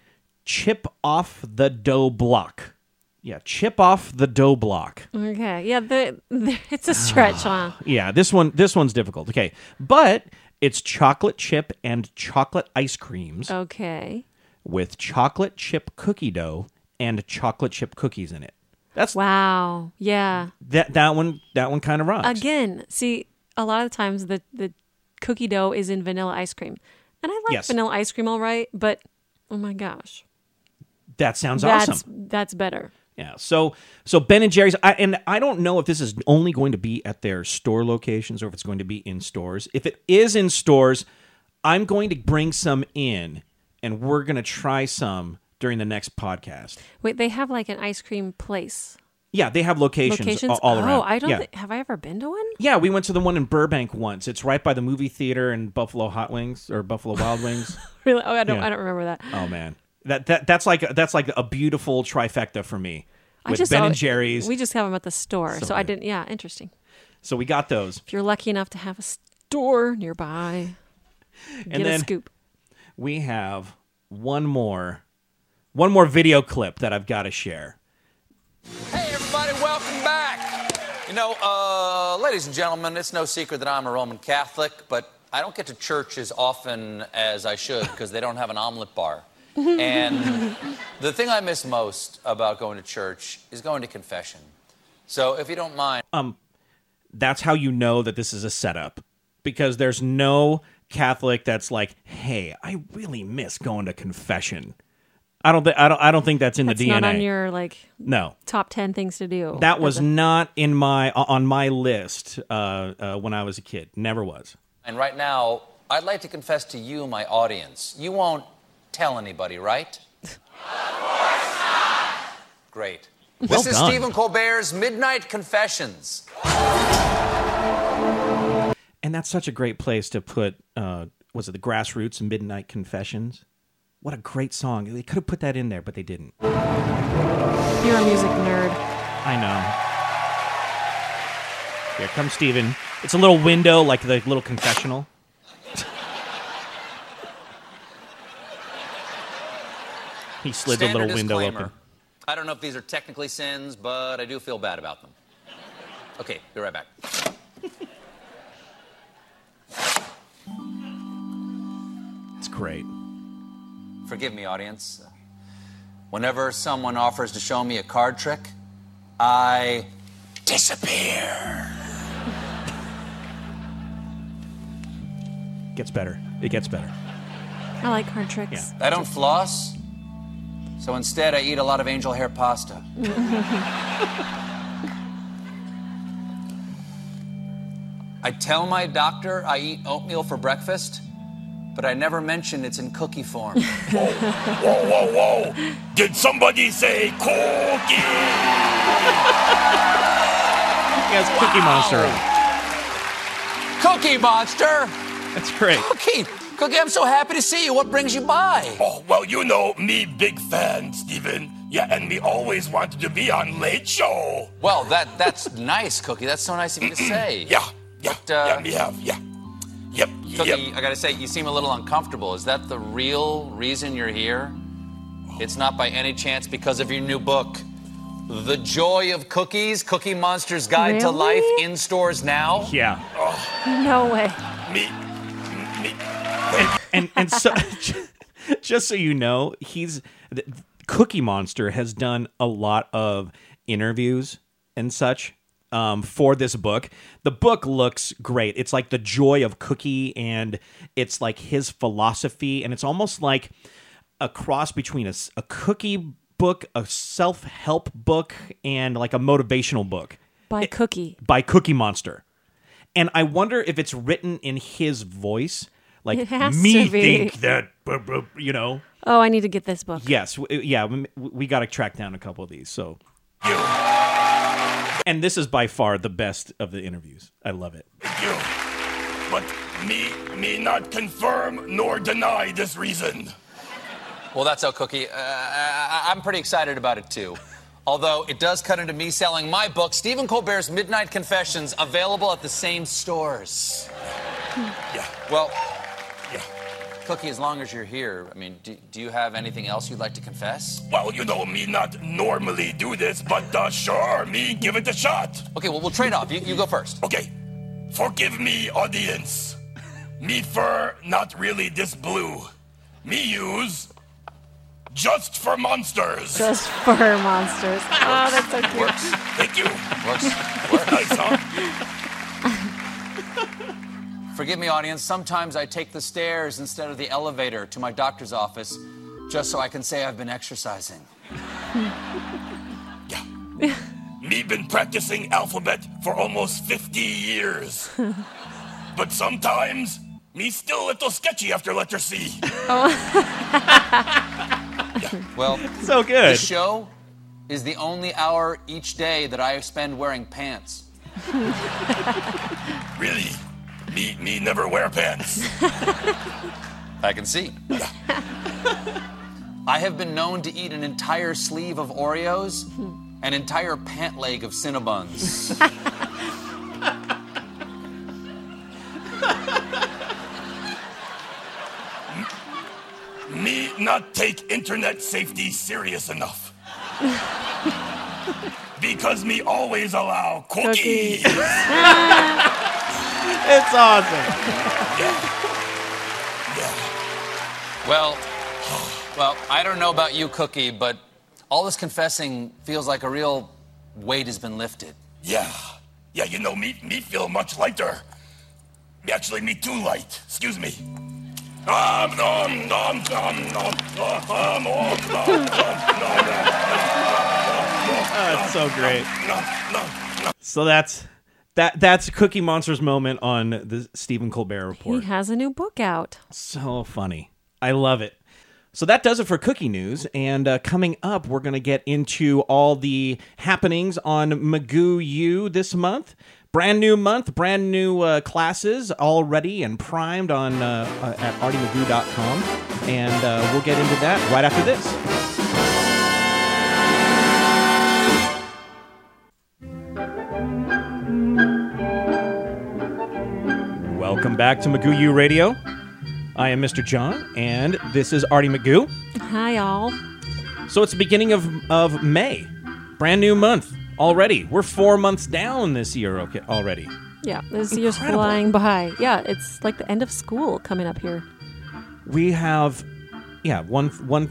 Speaker 1: chip off the dough block. Yeah, chip off the dough block.
Speaker 2: Okay. Yeah, the, the it's a stretch, huh?
Speaker 1: Yeah, this one this one's difficult. Okay. But it's chocolate chip and chocolate ice creams
Speaker 2: Okay.
Speaker 1: with chocolate chip cookie dough and chocolate chip cookies in it. That's
Speaker 2: Wow. Yeah.
Speaker 1: that that one that one kind of rocks.
Speaker 2: Again, see, a lot of times the the cookie dough is in vanilla ice cream. And I like
Speaker 1: Yes.
Speaker 2: vanilla ice cream all right, but oh my gosh.
Speaker 1: That sounds
Speaker 2: That's
Speaker 1: awesome.
Speaker 2: that's better.
Speaker 1: Yeah. So so Ben and Jerry's I, and I don't know if this is only going to be at their store locations or if it's going to be in stores. If it is in stores, I'm going to bring some in and we're going to try some during the next podcast.
Speaker 2: Wait, they have like an ice cream place.
Speaker 1: Yeah, they have locations,
Speaker 2: Locations?
Speaker 1: all, all
Speaker 2: oh,
Speaker 1: around.
Speaker 2: I don't
Speaker 1: yeah.
Speaker 2: thi- have I ever been to one?
Speaker 1: Yeah, we went to the one in Burbank once. It's right by the movie theater and Buffalo Hot Wings or Buffalo Wild Wings.
Speaker 2: Really? Oh, I don't
Speaker 1: Yeah.
Speaker 2: I don't remember that.
Speaker 1: Oh man, that that that's like that's like a beautiful trifecta for me
Speaker 2: I
Speaker 1: with
Speaker 2: just
Speaker 1: Ben
Speaker 2: saw-
Speaker 1: and Jerry's.
Speaker 2: We just have them at the store.
Speaker 1: So
Speaker 2: So, I didn't yeah, interesting.
Speaker 1: so we got those,
Speaker 2: If you're lucky enough to have a store nearby,
Speaker 1: and
Speaker 2: get
Speaker 1: then
Speaker 2: a scoop.
Speaker 1: we have one more, one more video clip that I've got to share.
Speaker 10: Hey, everybody, welcome back. You know, uh, ladies and gentlemen, it's no secret that I'm a Roman Catholic, but I don't get to church as often as I should because they don't have an omelet bar. And the thing I miss most about going to church is going to confession. So if you don't mind.
Speaker 1: Um, that's how you know that this is a setup because there's no Catholic that's like, "Hey, I really miss going to confession." I don't think I don't I don't think that's in
Speaker 2: That's
Speaker 1: the DNA.
Speaker 2: not on your like
Speaker 1: no.
Speaker 2: top ten things to do.
Speaker 1: That was
Speaker 2: a-
Speaker 1: not in my on my list uh, uh, when I was a kid. Never was.
Speaker 10: And right now, I'd like to confess to you, my audience. You won't tell anybody, right? of course not. Great.
Speaker 1: Well
Speaker 10: this is
Speaker 1: done.
Speaker 10: Stephen Colbert's Midnight Confessions.
Speaker 1: And that's such a great place to put. Uh, was it the Grassroots Midnight Confessions? What a great song! They could have put that in there, but they didn't.
Speaker 2: You're a music nerd.
Speaker 1: I know. Here comes Stephen. It's a little window, like the little confessional. He slid the little window
Speaker 10: disclaimer.
Speaker 1: open.
Speaker 10: I don't know if these are technically sins, but I do feel bad about them. Okay, be right back.
Speaker 1: It's great.
Speaker 10: Forgive me, audience. Whenever someone offers to show me a card trick, I disappear.
Speaker 1: Gets better. It gets better.
Speaker 2: I like card tricks.
Speaker 10: I don't floss, so instead I eat a lot of angel hair pasta. I tell my doctor I eat oatmeal for breakfast, but I never mention it's in cookie form.
Speaker 11: Whoa, whoa, whoa! whoa. Did somebody say cookie?
Speaker 1: He has Cookie Monster on.
Speaker 10: Cookie Monster!
Speaker 1: That's great.
Speaker 10: Cookie! Cookie, I'm so happy to see you. What brings you by?
Speaker 11: Oh, well, you know, me big fan, Stephen. Yeah, and me always wanted to be on Late Show.
Speaker 10: Well, that that's nice, Cookie. That's so nice of you to say.
Speaker 11: Yeah, yeah,
Speaker 10: But, uh,
Speaker 11: yeah, me have, yeah. Yep,
Speaker 10: Cookie,
Speaker 11: yep.
Speaker 10: I gotta say, you seem a little uncomfortable. Is that the real reason you're here? It's not by any chance because of your new book, The Joy of Cookies Cookie Monster's Guide to Life, in stores now.
Speaker 1: Yeah. Oh.
Speaker 2: No way.
Speaker 11: Me, me.
Speaker 1: and and so just so you know, he's Cookie Monster has done a lot of interviews and such um, for this book. The book looks great. It's like the joy of Cookie, and it's like his philosophy, and it's almost like a cross between a, a cookie book, a self help book, and like a motivational book
Speaker 2: By Cookie.
Speaker 1: by Cookie Monster. And I wonder if it's written in his voice, like
Speaker 2: It has
Speaker 1: me
Speaker 2: to be.
Speaker 1: think that, buh, buh," you know.
Speaker 2: Oh, I need to get this book.
Speaker 1: Yes, w- yeah, we, we got to track down a couple of these. So,
Speaker 11: You,
Speaker 1: and this is by far the best of the interviews. I love it.
Speaker 11: you. But me, me not confirm nor deny this reason.
Speaker 10: Well, that's how Cookie. Uh, I, I'm pretty excited about it too. Although it does cut into me selling my book, Stephen Colbert's Midnight Confessions, available at the same stores.
Speaker 11: Yeah,
Speaker 10: Well,
Speaker 11: yeah.
Speaker 10: Cookie, as long as you're here, I mean, do, do you have anything else you'd like to confess?
Speaker 11: Well, you know, me not normally do this, but uh, sure, me give it a shot.
Speaker 10: Okay, well, we'll trade off. You, you go first.
Speaker 11: Okay, forgive me, audience. Me fur not really this blue. Me use just for monsters.
Speaker 2: Just for monsters. Oh, that's so cute.
Speaker 10: Works.
Speaker 11: Thank you.
Speaker 10: Works.
Speaker 11: Nice, huh?
Speaker 10: Forgive me, audience. Sometimes I take the stairs instead of the elevator to my doctor's office just so I can say I've been exercising.
Speaker 11: Yeah. Me been practicing alphabet for almost 50 years. but sometimes me still a little sketchy after letter C. Oh.
Speaker 10: Well,
Speaker 1: So good.
Speaker 10: The show is the only hour each day that I spend wearing pants.
Speaker 11: Really? Me me never wear pants.
Speaker 10: I can see. I have been known to eat an entire sleeve of Oreos, an entire pant leg of Cinnabons.
Speaker 11: Me not take internet safety serious enough. because me always allow cookies.
Speaker 2: Cookies.
Speaker 1: It's awesome.
Speaker 10: well, well, I don't know about you, Cookie, but all this confessing feels like a real weight has been lifted.
Speaker 11: Yeah. Yeah, you know, me me feel much lighter. Actually, me too light. Excuse me. Nom, nom, nom, nom, nom, nom, nom, nom,
Speaker 1: That's so great. So that's that that's Cookie Monster's moment on the Stephen Colbert Report.
Speaker 2: He has a new book out.
Speaker 1: So funny. I love it. So that does it for cookie news. And uh, coming up, we're going to get into all the happenings on McGoo U this month. Brand new month, brand new uh, classes all ready and primed on uh, uh, at artymcgoo.com. And uh, we'll get into that right after this. Welcome back to McGoo U Radio. I am Mr. John, and this is Arty McGoo.
Speaker 2: Hi, y'all.
Speaker 1: So it's the beginning of, of May. Brand new month already. We're four months down this year okay, already.
Speaker 2: Yeah, this year's
Speaker 1: Incredible.
Speaker 2: flying by. Yeah, it's like the end of school coming up here.
Speaker 1: We have, yeah, one one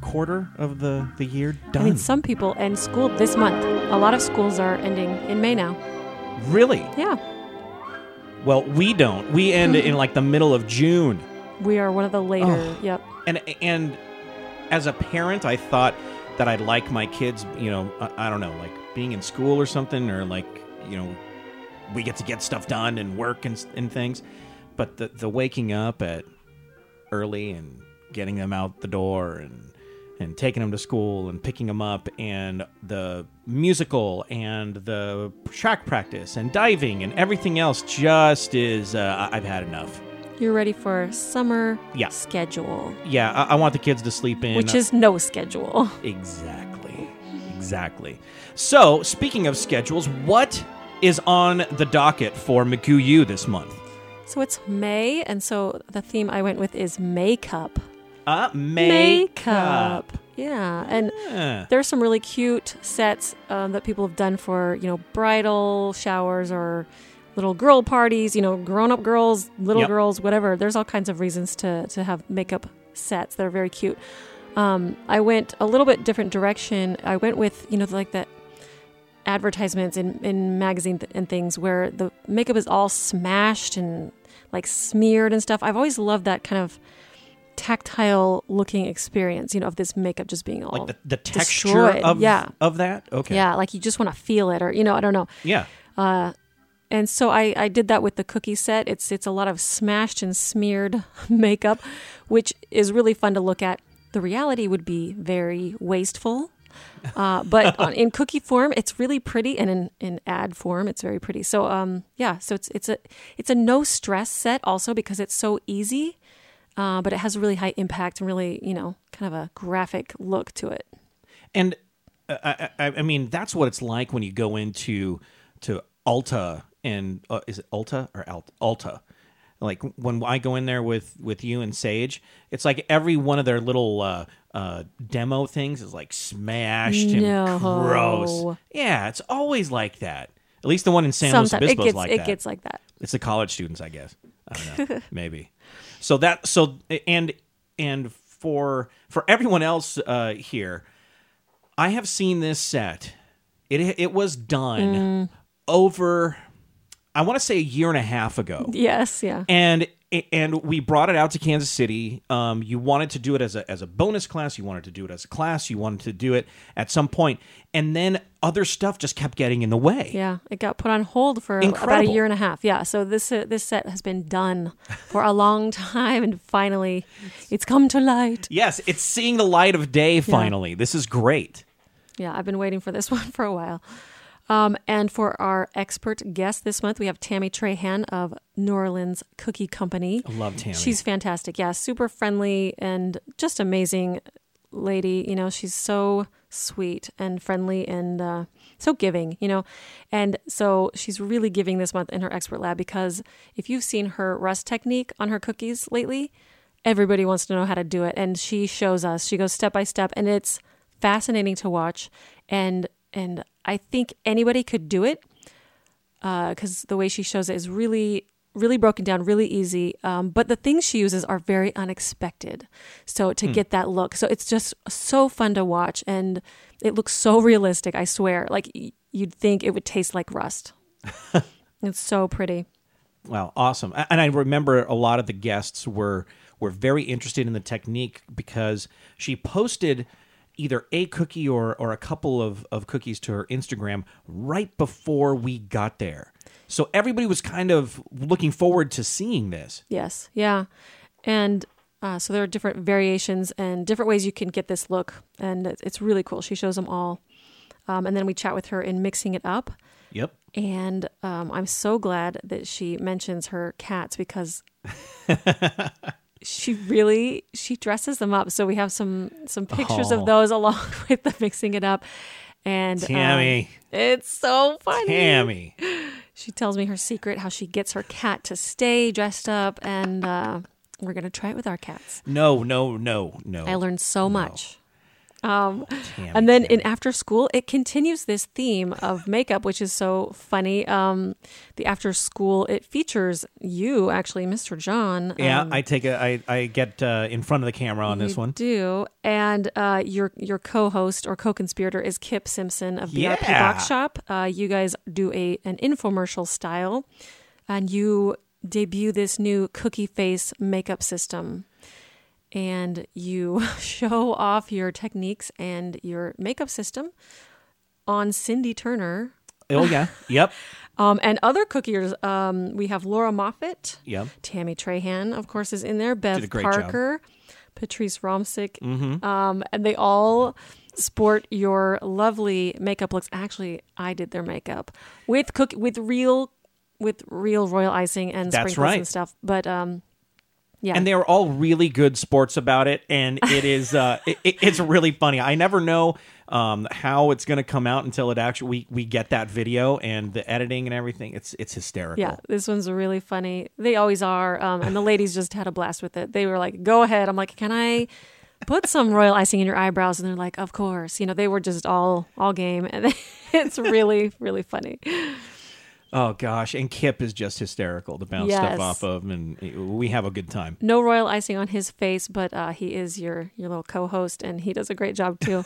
Speaker 1: quarter of the, the year done.
Speaker 2: I mean, some people end school this month. A lot of schools are ending in May now.
Speaker 1: really?
Speaker 2: Yeah,
Speaker 1: Well, we don't. We end in mm-hmm. like the middle of June.
Speaker 2: we are one of the later.
Speaker 1: Oh.
Speaker 2: Yep.
Speaker 1: And and as a parent, I thought that I'd like my kids, you know, I, I don't know, like being in school or something, or like you know, we get to get stuff done and work and, and things. But the the waking up at early and getting them out the door and and taking them to school and picking them up and the musical and the track practice and diving and everything else just is uh, I've had enough.
Speaker 2: You're ready for summer
Speaker 1: Yeah.
Speaker 2: schedule,
Speaker 1: Yeah, I, I want the kids to sleep in.
Speaker 2: which is no schedule.
Speaker 1: Exactly. Exactly. So, speaking of schedules, what is on the docket for McGoo U this month?
Speaker 2: So it's May, and so the theme I went with is makeup.
Speaker 1: Uh, makeup.
Speaker 2: Yeah, and
Speaker 1: Yeah.
Speaker 2: there's some really cute sets um, that people have done for you know bridal showers or little girl parties. You know, grown-up girls, little
Speaker 1: Yep.
Speaker 2: girls, whatever. There's all kinds of reasons to to have makeup sets that are very cute. Um, I went a little bit different direction. I went with you know like that advertisements in in magazine th- and things where the makeup is all smashed and like smeared and stuff. I've always loved that kind of tactile looking experience, you know, of this makeup just being all
Speaker 1: Like the, the texture
Speaker 2: destroyed.
Speaker 1: of,
Speaker 2: yeah.
Speaker 1: of that? Okay.
Speaker 2: Yeah, like you just want to feel it or you know, I don't know.
Speaker 1: Yeah.
Speaker 2: Uh and so I, I did that with the cookie set. It's it's a lot of smashed and smeared makeup, which is really fun to look at. The reality would be very wasteful. Uh, but on, in cookie form, it's really pretty, and in, in ad form, it's very pretty. So, um, yeah, so it's it's a it's a no stress set also because it's so easy, uh, but it has a really high impact and really you know kind of a graphic look to it.
Speaker 1: And uh, I, I, I mean, that's what it's like when you go into to Alta and uh, is it Alta or Alt, Ulta? Like when I go in there with with you and Sage, it's like every one of their little uh, uh, demo things is like smashed and gross. Yeah, it's always like that. At least the one in San Luis
Speaker 2: Sometimes it
Speaker 1: Obispo
Speaker 2: gets
Speaker 1: is like
Speaker 2: it
Speaker 1: that.
Speaker 2: It gets like that.
Speaker 1: It's the college students, I guess. I don't know. Maybe. So that so and and for for everyone else uh, here, I have seen this set. It it was done
Speaker 2: Mm.
Speaker 1: over. I want to say a year and a half ago.
Speaker 2: Yes, yeah.
Speaker 1: And and we brought it out to Kansas City. Um, you wanted to do it as a as a bonus class. You wanted to do it as a class. You wanted to do it at some point, and then other stuff just kept getting in the way.
Speaker 2: Yeah, it got put on hold for about a year and a half. Yeah, so this uh, this set has been done for a long time, and finally, it's come to light.
Speaker 1: Yes, it's seeing the light of day finally. This is great.
Speaker 2: Yeah, I've been waiting for this one for a while. Um, and for our expert guest this month, we have Tammy Trahan of New Orleans Cookie Company.
Speaker 1: I love Tammy.
Speaker 2: She's fantastic. Yeah, super friendly and just amazing lady. You know, she's so sweet and friendly and uh, so giving, you know. And so she's really giving this month in her expert lab because if you've seen her rust technique on her cookies lately, everybody wants to know how to do it. And she shows us, she goes step by step, and it's fascinating to watch. And and I think anybody could do it because the way she shows it is really really broken down really easy um, but the things she uses are very unexpected. So to
Speaker 12: Hmm.
Speaker 2: get that look. So it's just so fun to watch and it looks so realistic i swear. Like y- you'd think it would taste like rust. It's so pretty.
Speaker 1: Wow, awesome! And I remember a lot of the guests were were very interested in the technique because she posted either a cookie or or a couple of, of cookies to her Instagram right before we got there. So everybody was kind of looking forward to seeing this.
Speaker 2: Yes, yeah, and uh, so there are different variations and different ways you can get this look, and it's, really cool. She shows them all, um, and then we chat with her in mixing it up.
Speaker 1: Yep.
Speaker 2: And um, I'm so glad that she mentions her cats because she really she dresses them up. So we have some some pictures
Speaker 1: Oh.
Speaker 2: of those along with the mixing it up. And um,
Speaker 1: Tammy.
Speaker 2: it's so funny.
Speaker 1: Tammy.
Speaker 2: She tells me her secret, how she gets her cat to stay dressed up, and uh, we're gonna try it with our cats.
Speaker 1: No, no, no, no.
Speaker 2: I learned so much. Um, and then in after school, it continues this theme of makeup, which is so funny. Um, the after school, it features you actually, Mr. John.
Speaker 1: Yeah,
Speaker 2: um,
Speaker 1: I take a I I get uh, in front of the camera on this one.
Speaker 2: do, and uh, your your co-host or co-conspirator is Kip Simpson of BRP
Speaker 1: Yeah.
Speaker 2: Box Shop. Uh, you guys do a an infomercial style, and you debut this new cookie face makeup system, and you show off your techniques and your makeup system on Cindy Turner.
Speaker 1: Oh yeah. Yep.
Speaker 2: Um, and other cookiers, um, we have Laura Moffat,
Speaker 1: Yep.
Speaker 2: Tammy Trahan, of course, is in there. Bev
Speaker 1: a job.
Speaker 2: Parker, Patrice Romsick,
Speaker 1: Mhm.
Speaker 2: um, and they all sport your lovely makeup looks. Actually, I did their makeup with cook with real with real royal icing and
Speaker 1: That's
Speaker 2: sprinkles
Speaker 1: right.
Speaker 2: and stuff. But um, yeah,
Speaker 1: And they are all really good sports about it, and it is uh, it, it- it's really funny. I never know um, how it's going to come out until it actually we, we get that video and the editing and everything. It's it's hysterical.
Speaker 2: Yeah, this one's really funny. They always are. Um, and the ladies just had a blast with it. They were like, go ahead. I'm like, can I put some royal icing in your eyebrows? And they're like, of course. You know, they were just all all game. And it's really, really funny.
Speaker 1: Oh gosh, and Kip is just hysterical to bounce
Speaker 2: Yes.
Speaker 1: stuff off of, and we have a good time.
Speaker 2: No royal icing on his face, but uh, he is your your little co-host, and he does a great job too.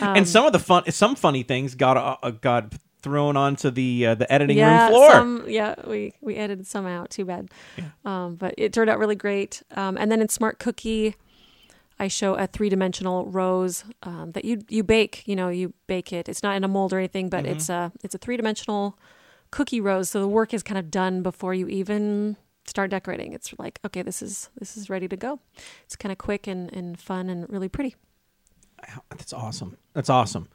Speaker 2: Um,
Speaker 1: and some of the fun, some funny things got uh, got thrown onto the uh, the editing
Speaker 2: yeah,
Speaker 1: room floor.
Speaker 2: Some, yeah, we we edited some out. Too bad. Um, but it turned out really great. Um, and then in Smart Cookie, I show a three dimensional rose um, that you you bake. You know, you bake it. It's not in a mold or anything, but
Speaker 1: Mhm.
Speaker 2: it's a it's a three dimensional cookie rose. So the work is kind of done before you even start decorating. It's like okay, this is this is ready to go. It's kind of quick and, and fun and really pretty.
Speaker 1: That's awesome. That's awesome.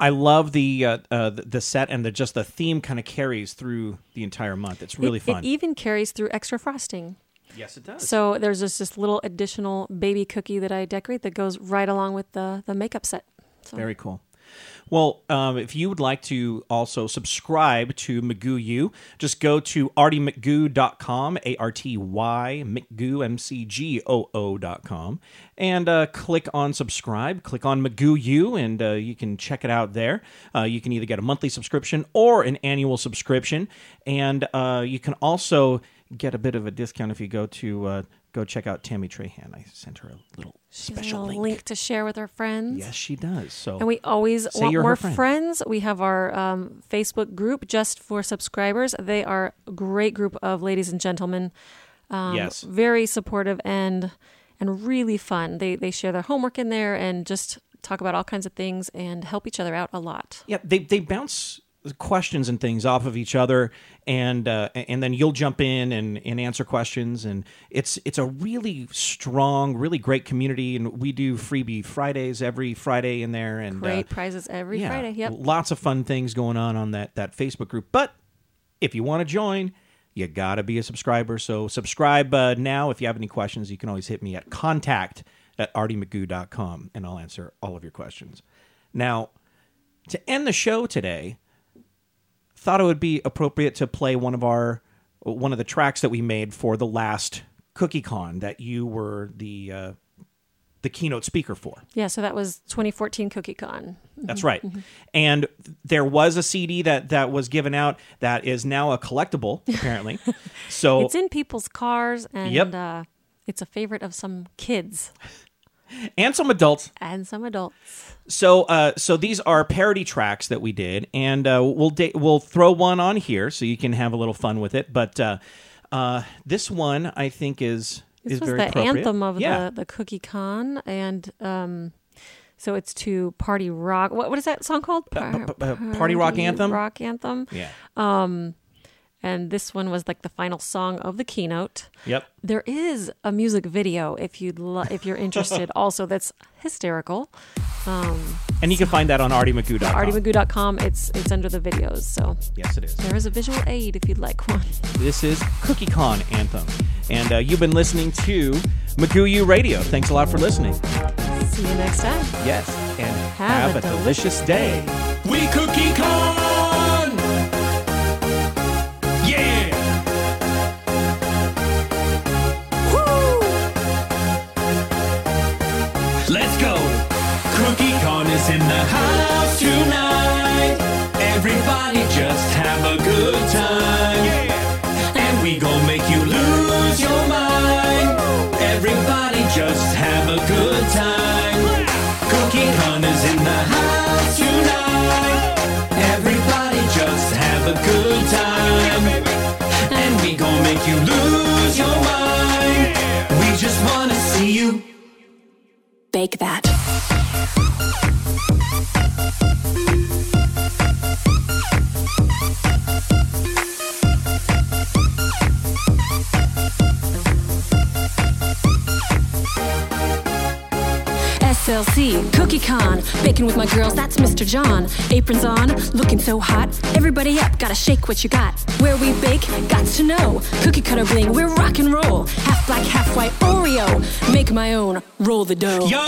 Speaker 1: I love the uh, uh, the set and the just the theme kind of carries through the entire month. It's really
Speaker 2: It-
Speaker 1: fun.
Speaker 2: It even carries through extra frosting.
Speaker 1: Yes, it does.
Speaker 2: So there's just this little additional baby cookie that I decorate that goes right along with the the makeup set. So
Speaker 1: Very cool. Well, um, if you would like to also subscribe to McGoo U, just go to artymcgoo.com, A R T Y, McGoo, M C G O O.com, and uh, click on subscribe. Click on McGoo U, and uh, you can check it out there. Uh, you can either get a monthly subscription or an annual subscription. And uh, you can also get a bit of a discount if you go to. Uh, Go check out Tammy Trahan. I sent her a little special
Speaker 2: a
Speaker 1: link.
Speaker 2: link to share with her friends.
Speaker 1: Yes, she does. So
Speaker 2: And we always want more
Speaker 1: friend.
Speaker 2: friends. We have our um, Facebook group just for subscribers. They are a great group of ladies and gentlemen. Um,
Speaker 1: Yes.
Speaker 2: Very supportive and and really fun. They they share their homework in there and just talk about all kinds of things and help each other out a lot.
Speaker 1: Yeah, they they bounce questions and things off of each other, and uh, and then you'll jump in and, and answer questions, and it's it's a really strong, really great community, and we do freebie Fridays every Friday in there, and
Speaker 2: Great
Speaker 1: uh,
Speaker 2: prizes every
Speaker 1: yeah,
Speaker 2: Friday. Yep.
Speaker 1: lots of fun things going on on that that Facebook group. But if you want to join. You gotta be a subscriber. So subscribe uh, now. If you have any questions, you can always hit me at contact at artymcgoo.com and I'll answer all of your questions. Now, to end the show today, thought it would be appropriate to play one of our one of the tracks that we made for the last Cookie Con that you were the uh, the keynote speaker for.
Speaker 2: Yeah, so that was 2014 CookieCon.
Speaker 1: That's
Speaker 2: Mhm,
Speaker 1: right.
Speaker 2: mhm.
Speaker 1: And there was a CD that that was given out that is now a collectible apparently. so
Speaker 2: it's in people's cars and
Speaker 1: Yep.
Speaker 2: uh, it's a favorite of some kids
Speaker 1: and some adults
Speaker 2: and some adults.
Speaker 1: So, uh, so these are parody tracks that we did, and uh, we'll da- we'll throw one on here so you can have a little fun with it. But uh, uh, this one, I think, is
Speaker 2: This
Speaker 1: is
Speaker 2: was
Speaker 1: very
Speaker 2: the anthem of
Speaker 1: yeah.
Speaker 2: the, the Cookie Con, and um, so it's to Party Rock. What, what is that song called?
Speaker 1: Uh, Party Rock Anthem?
Speaker 2: Rock Anthem.
Speaker 1: Yeah.
Speaker 2: Um, and this one was like the final song of the keynote.
Speaker 1: Yep.
Speaker 2: There is a music video if you'd lo- if you're interested. also, that's hysterical. Um,
Speaker 1: And you can find that on artymcgoo.com.
Speaker 2: artymagoo.com. It's it's under the videos. So
Speaker 1: Yes, it is.
Speaker 2: there is a visual aid if you'd like one.
Speaker 1: This is Cookie Con Anthem. And uh, you've been listening to McGoo U Radio. Thanks a lot for listening.
Speaker 2: See you next time.
Speaker 1: Yes. And
Speaker 2: Have
Speaker 1: have,
Speaker 2: a
Speaker 1: a delicious day.
Speaker 11: We cookie con!
Speaker 12: Bake that. SLC, Cookie Con, baking with my girls, that's Mr. John. Aprons on, looking so hot. Everybody up, gotta shake what you got. Where we bake, got to know. Cookie cutter bling, we're rock and roll. Half black, half white Oreo. Make my own, roll the dough.
Speaker 13: Yo,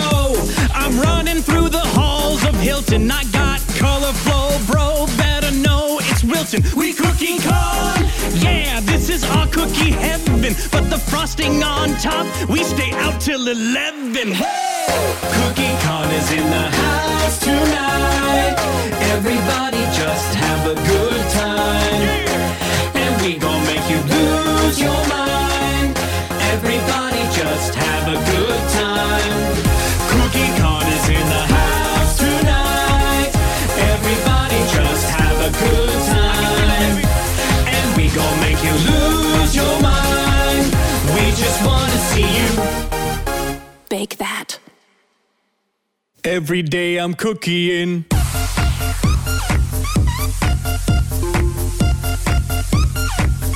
Speaker 13: I'm running through the halls of Hilton. I got color flow, bro. Better know it's Wilton. We cookie con. Yeah, this is our cookie heaven. But the frosting on top, we stay out till 11. Hey!
Speaker 11: Cookie Con is in the house tonight. Everybody just have a good time. And we gon' make you lose your mind. Everybody just have a good time. Cookie Con is in the house tonight. Everybody just have a good time. And we gon' make you lose your mind. We just wanna see you.
Speaker 12: Bake that.
Speaker 13: Every day I'm cookieing.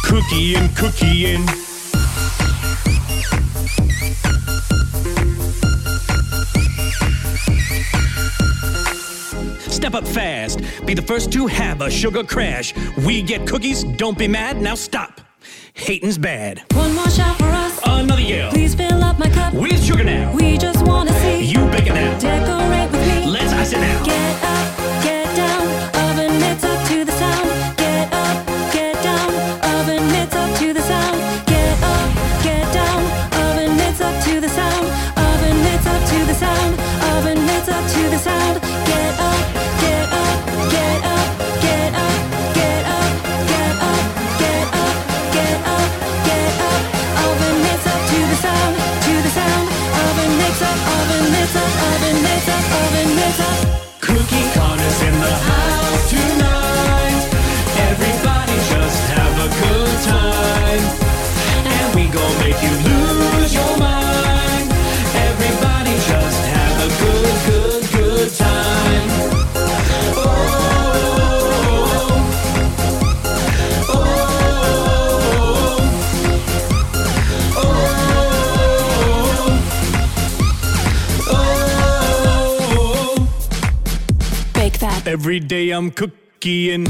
Speaker 13: Cookieing, cookieing. Step up fast. Be the first to have a sugar crash. We get cookies, don't be mad, now stop. Hating's bad.
Speaker 12: One more shot for us.
Speaker 13: Another yell.
Speaker 12: Please fill up my cup.
Speaker 13: With sugar now.
Speaker 12: We just wanna see
Speaker 13: You bake it now.
Speaker 12: Decorate with me.
Speaker 13: Let's ice it now.
Speaker 12: Get up,
Speaker 13: I'm cookieing.